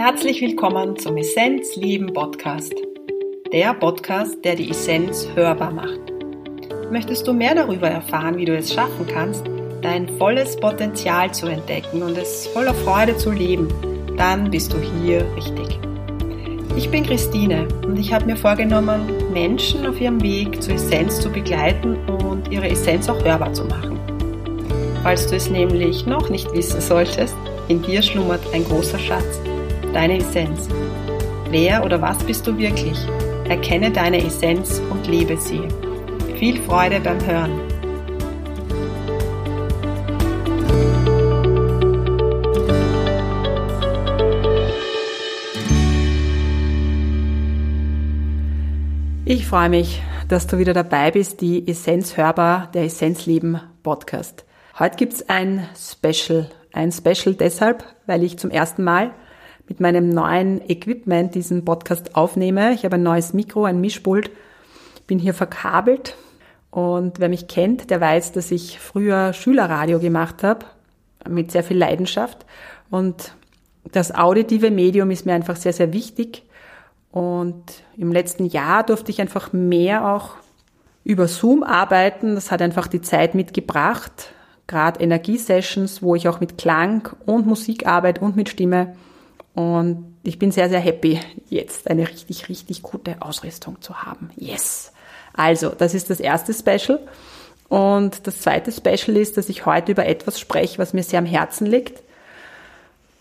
Herzlich willkommen zum Essenz Lieben Podcast. Der Podcast, der die Essenz hörbar macht. Möchtest du mehr darüber erfahren, wie du es schaffen kannst, dein volles Potenzial zu entdecken und es voller Freude zu leben, dann bist du hier richtig. Ich bin Christine und ich habe mir vorgenommen, Menschen auf ihrem Weg zur Essenz zu begleiten und ihre Essenz auch hörbar zu machen. Falls du es nämlich noch nicht wissen solltest, in dir schlummert ein großer Schatz, deine Essenz. Wer oder was bist du wirklich? Erkenne deine Essenz und lebe sie. Viel Freude beim Hören. Ich freue mich, dass du wieder dabei bist, die Essenz hörbar, der Essenzleben Podcast. Heute gibt's ein Special. Ein Special deshalb, weil ich zum ersten Mal mit meinem neuen Equipment diesen Podcast aufnehme. Ich habe ein neues Mikro, ein Mischpult, bin hier verkabelt und wer mich kennt, der weiß, dass ich früher Schülerradio gemacht habe mit sehr viel Leidenschaft und das auditive Medium ist mir einfach sehr, sehr wichtig und im letzten Jahr durfte ich einfach mehr auch über Zoom arbeiten. Das hat einfach die Zeit mitgebracht. Gerade Energiesessions, wo ich auch mit Klang und Musik arbeite und mit Stimme. Und ich bin sehr, sehr happy, jetzt eine richtig, richtig gute Ausrüstung zu haben. Yes! Also, das ist das erste Special. Und das zweite Special ist, dass ich heute über etwas spreche, was mir sehr am Herzen liegt,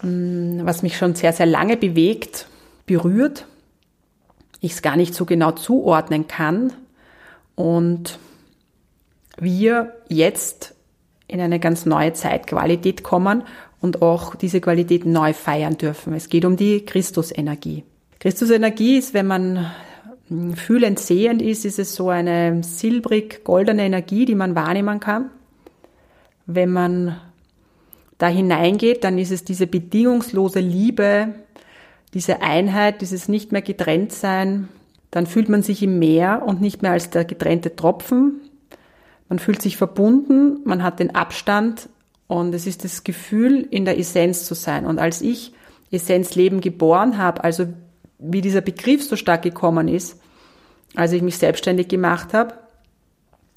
mm, was mich schon sehr, sehr lange bewegt, berührt ich es gar nicht so genau zuordnen kann und wir jetzt in eine ganz neue Zeitqualität kommen und auch diese Qualität neu feiern dürfen. Es geht um die Christusenergie. Christusenergie ist, wenn man fühlend sehend ist, ist es so eine silbrig-goldene Energie, die man wahrnehmen kann. Wenn man da hineingeht, dann ist es diese bedingungslose Liebe, diese Einheit, dieses nicht mehr getrennt sein, dann fühlt man sich im Meer und nicht mehr als der getrennte Tropfen. Man fühlt sich verbunden, man hat den Abstand und es ist das Gefühl, in der Essenz zu sein. Und als ich Essenzleben geboren habe, also wie dieser Begriff so stark gekommen ist, als ich mich selbstständig gemacht habe,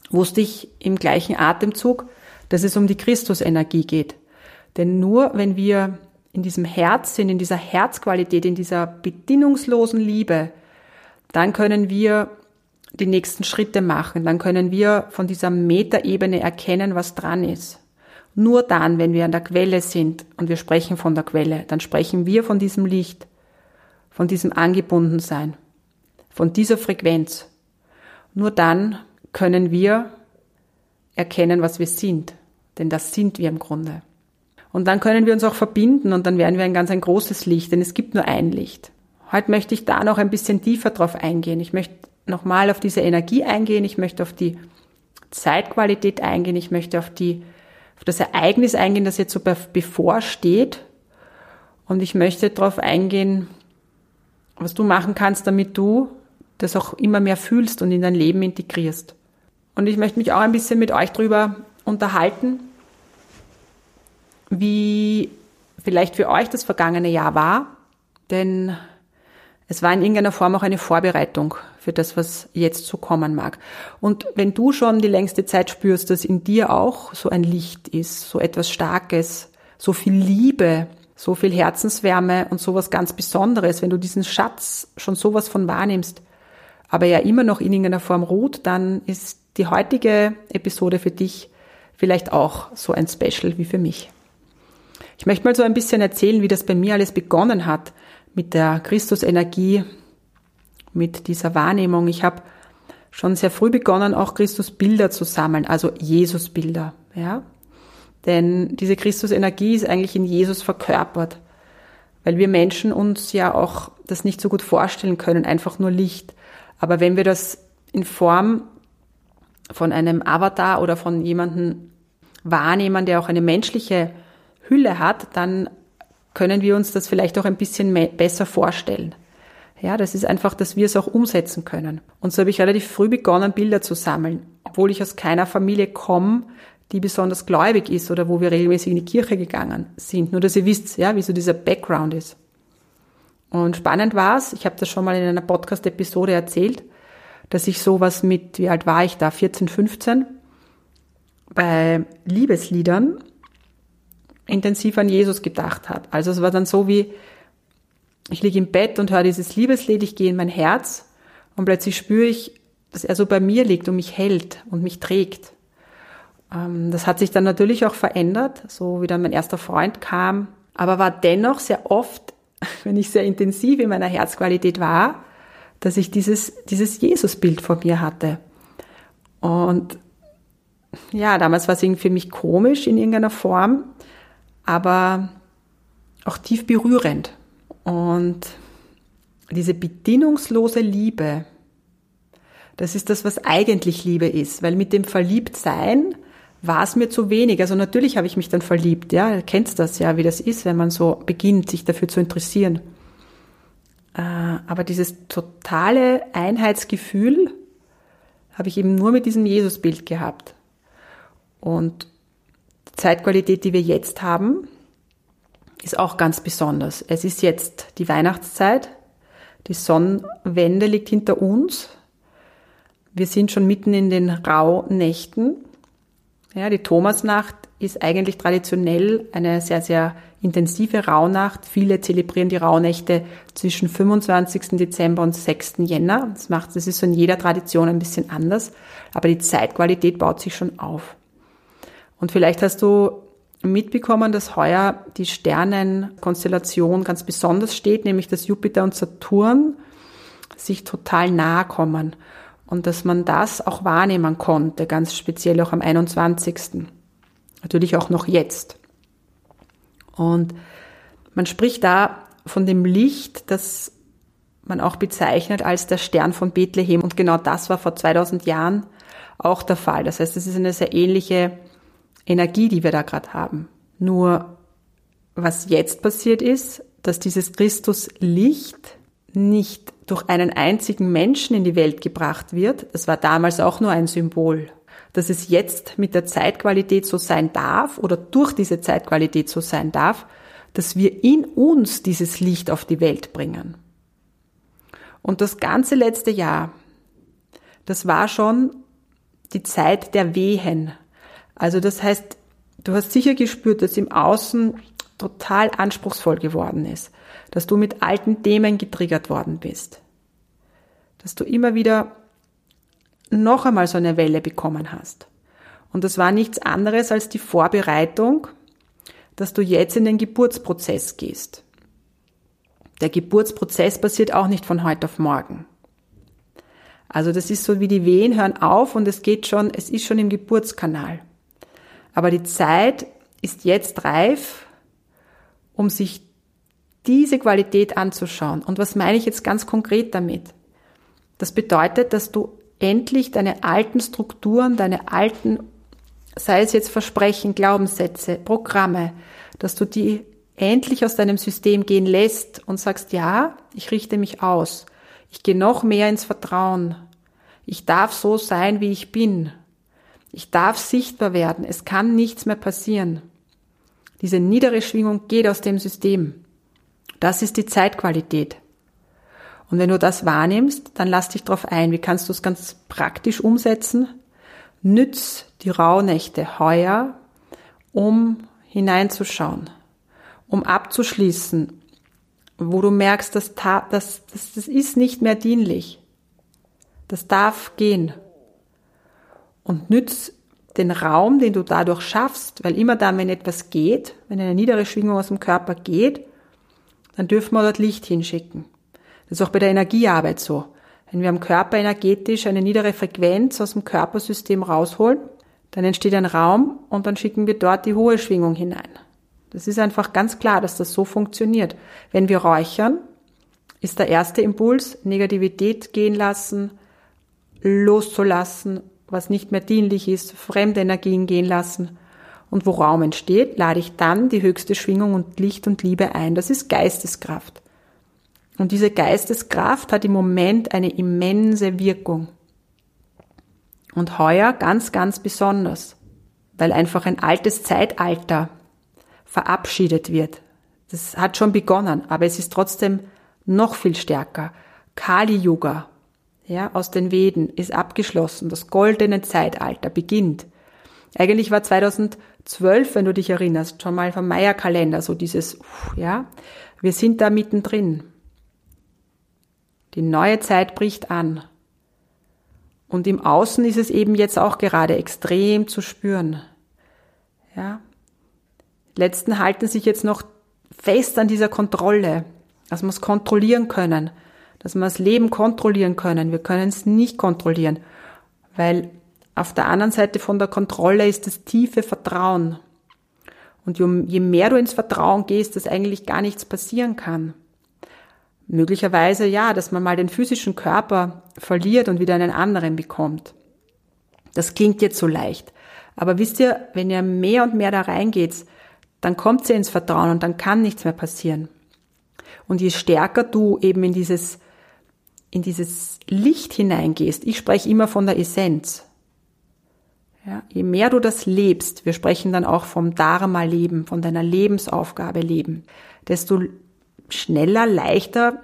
wusste ich im gleichen Atemzug, dass es um die Christusenergie geht. Denn nur wenn wir in diesem Herz sind, in dieser Herzqualität, in dieser bedingungslosen Liebe, dann können wir die nächsten Schritte machen. Dann können wir von dieser Metaebene erkennen, was dran ist. Nur dann, wenn wir an der Quelle sind und wir sprechen von der Quelle, dann sprechen wir von diesem Licht, von diesem Angebundensein, von dieser Frequenz. Nur dann können wir erkennen, was wir sind. Denn das sind wir im Grunde. Und dann können wir uns auch verbinden und dann werden wir ein ganz ein großes Licht, denn es gibt nur ein Licht. Heute möchte ich da noch ein bisschen tiefer drauf eingehen. Ich möchte nochmal auf diese Energie eingehen. Ich möchte auf die Zeitqualität eingehen. Ich möchte auf die, auf das Ereignis eingehen, das jetzt so bevorsteht. Und ich möchte darauf eingehen, was du machen kannst, damit du das auch immer mehr fühlst und in dein Leben integrierst. Und ich möchte mich auch ein bisschen mit euch drüber unterhalten, wie vielleicht für euch das vergangene Jahr war, denn es war in irgendeiner Form auch eine Vorbereitung für das, was jetzt so kommen mag. Und wenn du schon die längste Zeit spürst, dass in dir auch so ein Licht ist, so etwas Starkes, so viel Liebe, so viel Herzenswärme und sowas ganz Besonderes, wenn du diesen Schatz schon sowas von wahrnimmst, aber ja immer noch in irgendeiner Form ruht, dann ist die heutige Episode für dich vielleicht auch so ein Special wie für mich. Ich möchte mal so ein bisschen erzählen, wie das bei mir alles begonnen hat mit der Christusenergie, mit dieser Wahrnehmung. Ich habe schon sehr früh begonnen, auch Christusbilder zu sammeln, also Jesusbilder, ja. Denn diese Christusenergie ist eigentlich in Jesus verkörpert, weil wir Menschen uns ja auch das nicht so gut vorstellen können, einfach nur Licht. Aber wenn wir das in Form von einem Avatar oder von jemandem wahrnehmen, der auch eine menschliche Hülle hat, dann können wir uns das vielleicht auch ein bisschen besser vorstellen. Ja, das ist einfach, dass wir es auch umsetzen können. Und so habe ich relativ früh begonnen, Bilder zu sammeln, obwohl ich aus keiner Familie komme, die besonders gläubig ist oder wo wir regelmäßig in die Kirche gegangen sind. Nur, dass ihr wisst, ja, wie so dieser Background ist. Und spannend war es, ich habe das schon mal in einer Podcast-Episode erzählt, dass ich sowas mit, wie alt war ich da, 14, 15, bei Liebesliedern intensiv an Jesus gedacht habe. Also es war dann so wie, ich liege im Bett und höre dieses Liebeslied, ich gehe in mein Herz und plötzlich spüre ich, dass er so bei mir liegt und mich hält und mich trägt. Ähm, das hat sich dann natürlich auch verändert, so wie dann mein erster Freund kam, aber war dennoch sehr oft, wenn ich sehr intensiv in meiner Herzqualität war, dass ich dieses, dieses Jesusbild vor mir hatte. Und ja, damals war es irgendwie für mich komisch in irgendeiner Form, aber auch tief berührend. Und diese bedingungslose Liebe, das ist das, was eigentlich Liebe ist, weil mit dem Verliebtsein war es mir zu wenig. Also natürlich habe ich mich dann verliebt, ja, du kennst das ja, wie das ist, wenn man so beginnt, sich dafür zu interessieren. Äh, aber dieses totale Einheitsgefühl habe ich eben nur mit diesem Jesusbild gehabt. Und die Zeitqualität, die wir jetzt haben, ist auch ganz besonders. Es ist jetzt die Weihnachtszeit. Die Sonnenwende liegt hinter uns. Wir sind schon mitten in den Rauhnächten. Ja, die Thomasnacht ist eigentlich traditionell eine sehr, sehr intensive Rauhnacht. Viele zelebrieren die Rauhnächte zwischen 25. Dezember und 6. Jänner. Das macht, das ist so in jeder Tradition ein bisschen anders. Aber die Zeitqualität baut sich schon auf. Und vielleicht hast du mitbekommen, dass heuer die Sternenkonstellation ganz besonders steht, nämlich dass Jupiter und Saturn sich total nahe kommen und dass man das auch wahrnehmen konnte, ganz speziell auch am 21. Natürlich auch noch jetzt. Und man spricht da von dem Licht, das man auch bezeichnet als der Stern von Bethlehem. Und genau das war vor 2000 Jahren auch der Fall. Das heißt, es ist eine sehr ähnliche Energie, die wir da gerade haben. Nur was jetzt passiert ist, dass dieses Christus-Licht nicht durch einen einzigen Menschen in die Welt gebracht wird, das war damals auch nur ein Symbol, dass es jetzt mit der Zeitqualität so sein darf oder durch diese Zeitqualität so sein darf, dass wir in uns dieses Licht auf die Welt bringen. Und das ganze letzte Jahr, das war schon die Zeit der Wehen, also das heißt, du hast sicher gespürt, dass im Außen total anspruchsvoll geworden ist, dass du mit alten Themen getriggert worden bist, dass du immer wieder noch einmal so eine Welle bekommen hast. Und das war nichts anderes als die Vorbereitung, dass du jetzt in den Geburtsprozess gehst. Der Geburtsprozess passiert auch nicht von heute auf morgen. Also das ist so wie die Wehen hören auf und es geht schon, es ist schon im Geburtskanal. Aber die Zeit ist jetzt reif, um sich diese Qualität anzuschauen. Und was meine ich jetzt ganz konkret damit? Das bedeutet, dass du endlich deine alten Strukturen, deine alten, sei es jetzt Versprechen, Glaubenssätze, Programme, dass du die endlich aus deinem System gehen lässt und sagst, ja, ich richte mich aus. Ich gehe noch mehr ins Vertrauen. Ich darf so sein, wie ich bin. Ich darf sichtbar werden. Es kann nichts mehr passieren. Diese niedere Schwingung geht aus dem System. Das ist die Zeitqualität. Und wenn du das wahrnimmst, dann lass dich darauf ein. Wie kannst du es ganz praktisch umsetzen? Nütz die Rauhnächte heuer, um hineinzuschauen, um abzuschließen, wo du merkst, das, das, das, das ist nicht mehr dienlich. Das darf gehen und nütz den Raum, den du dadurch schaffst, weil immer dann, wenn etwas geht, wenn eine niedere Schwingung aus dem Körper geht, dann dürfen wir dort Licht hinschicken. Das ist auch bei der Energiearbeit so. Wenn wir am Körper energetisch eine niedere Frequenz aus dem Körpersystem rausholen, dann entsteht ein Raum und dann schicken wir dort die hohe Schwingung hinein. Das ist einfach ganz klar, dass das so funktioniert. Wenn wir räuchern, ist der erste Impuls, Negativität gehen lassen, loszulassen was nicht mehr dienlich ist, fremde Energien gehen lassen. Und wo Raum entsteht, lade ich dann die höchste Schwingung und Licht und Liebe ein. Das ist Geisteskraft. Und diese Geisteskraft hat im Moment eine immense Wirkung. Und heuer ganz, ganz besonders, weil einfach ein altes Zeitalter verabschiedet wird. Das hat schon begonnen, aber es ist trotzdem Noch viel stärker. Kali Yuga, ja, aus den Veden ist abgeschlossen. Das goldene Zeitalter beginnt. Eigentlich war 2012, wenn du dich erinnerst, schon mal vom Maya-Kalender so dieses, ja, wir sind da mittendrin. Die neue Zeit bricht an. Und im Außen ist es eben jetzt auch gerade extrem zu spüren. Ja. Letzten halten sich jetzt noch fest an dieser Kontrolle, dass wir es kontrollieren können, dass wir das Leben kontrollieren können. Wir können es nicht kontrollieren, weil auf der anderen Seite von der Kontrolle ist das tiefe Vertrauen. Und je mehr du ins Vertrauen gehst, dass eigentlich gar nichts passieren kann. Möglicherweise ja, dass man mal den physischen Körper verliert und wieder einen anderen bekommt. Das klingt jetzt so leicht. Aber wisst ihr, wenn ihr mehr und mehr da reingeht, dann kommt ihr ins Vertrauen und dann kann nichts mehr passieren. Und je stärker du eben in dieses, in dieses Licht hineingehst, ich spreche immer von der Essenz. Ja, je mehr du das lebst, wir sprechen dann auch vom Dharma-Leben, von deiner Lebensaufgabe leben, desto schneller, leichter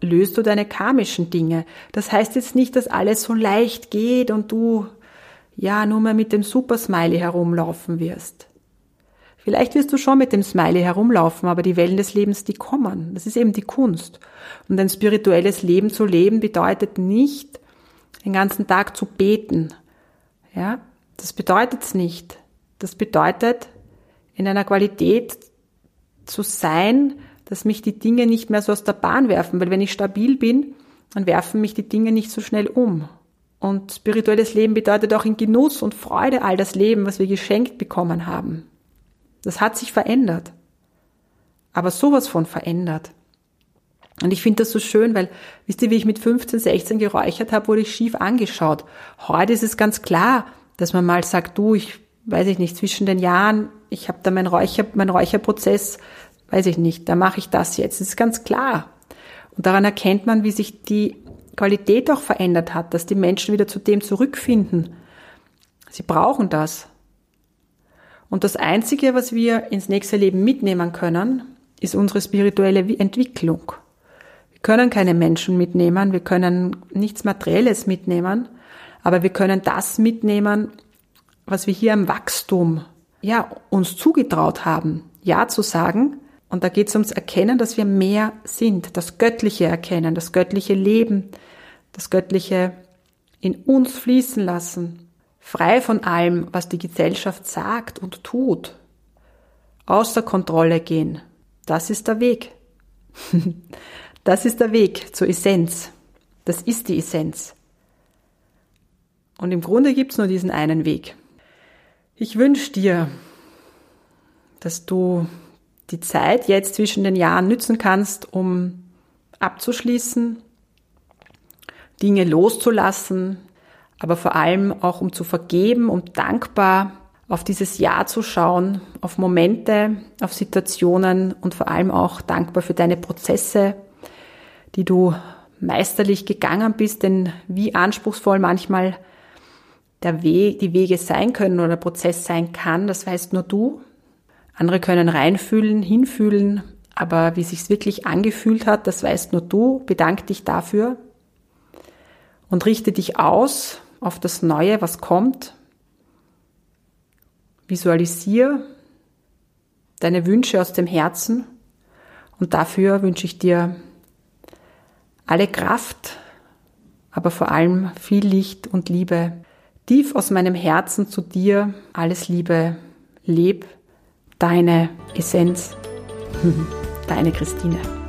löst du deine karmischen Dinge. Das heißt jetzt nicht, dass alles so leicht geht und du ja nur mehr mit dem Super-Smiley herumlaufen wirst. Vielleicht wirst du schon mit dem Smiley herumlaufen, aber die Wellen des Lebens, die kommen. Das ist eben die Kunst. Und ein spirituelles Leben zu leben bedeutet nicht, den ganzen Tag zu beten. Ja, das bedeutet es nicht. Das bedeutet, in einer Qualität zu sein, dass mich die Dinge nicht mehr so aus der Bahn werfen, weil wenn ich stabil bin, dann werfen mich die Dinge nicht so schnell um. Und spirituelles Leben bedeutet auch in Genuss und Freude all das Leben, was wir geschenkt bekommen haben. Das hat sich verändert. Aber sowas von verändert. Und ich finde das so schön, weil, wisst ihr, wie ich mit 15, 16 geräuchert habe, wurde ich schief angeschaut. Heute ist es ganz klar, dass man mal sagt, du, ich weiß ich nicht, zwischen den Jahren, ich habe da mein Räucher, mein Räucherprozess weiß ich nicht, da mache ich das jetzt. Das ist ganz klar. Und daran erkennt man, wie sich die Qualität auch verändert hat, dass die Menschen wieder zu dem zurückfinden. Sie brauchen das. Und das Einzige, was wir ins nächste Leben mitnehmen können, ist unsere spirituelle Entwicklung. Wir können keine Menschen mitnehmen, wir können nichts Materielles mitnehmen, aber wir können das mitnehmen, was wir hier im Wachstum ja, uns zugetraut haben. Ja zu sagen, und da geht es ums Erkennen, dass wir mehr sind, das Göttliche erkennen, das göttliche Leben, das Göttliche in uns fließen lassen, frei von allem, was die Gesellschaft sagt und tut, außer Kontrolle gehen. Das ist der Weg. das ist der Weg zur Essenz. Das ist die Essenz. Und im Grunde gibt's nur diesen einen Weg. Ich wünsche dir, dass du die Zeit jetzt zwischen den Jahren nützen kannst, um abzuschließen, Dinge loszulassen, aber vor allem auch um zu vergeben, um dankbar auf dieses Jahr zu schauen, auf Momente, auf Situationen und vor allem auch dankbar für deine Prozesse, die du meisterlich gegangen bist, denn wie anspruchsvoll manchmal der Weg, die Wege sein können oder der Prozess sein kann, das weißt nur du. Andere können reinfühlen, hinfühlen, aber wie sich's wirklich angefühlt hat, das weißt nur du. Bedank dich dafür und richte dich aus auf das Neue, was kommt. Visualisier deine Wünsche aus dem Herzen und dafür wünsche ich dir alle Kraft, aber vor allem viel Licht und Liebe. Tief aus meinem Herzen zu dir alles Liebe. Leb deine Essenz, deine Christine.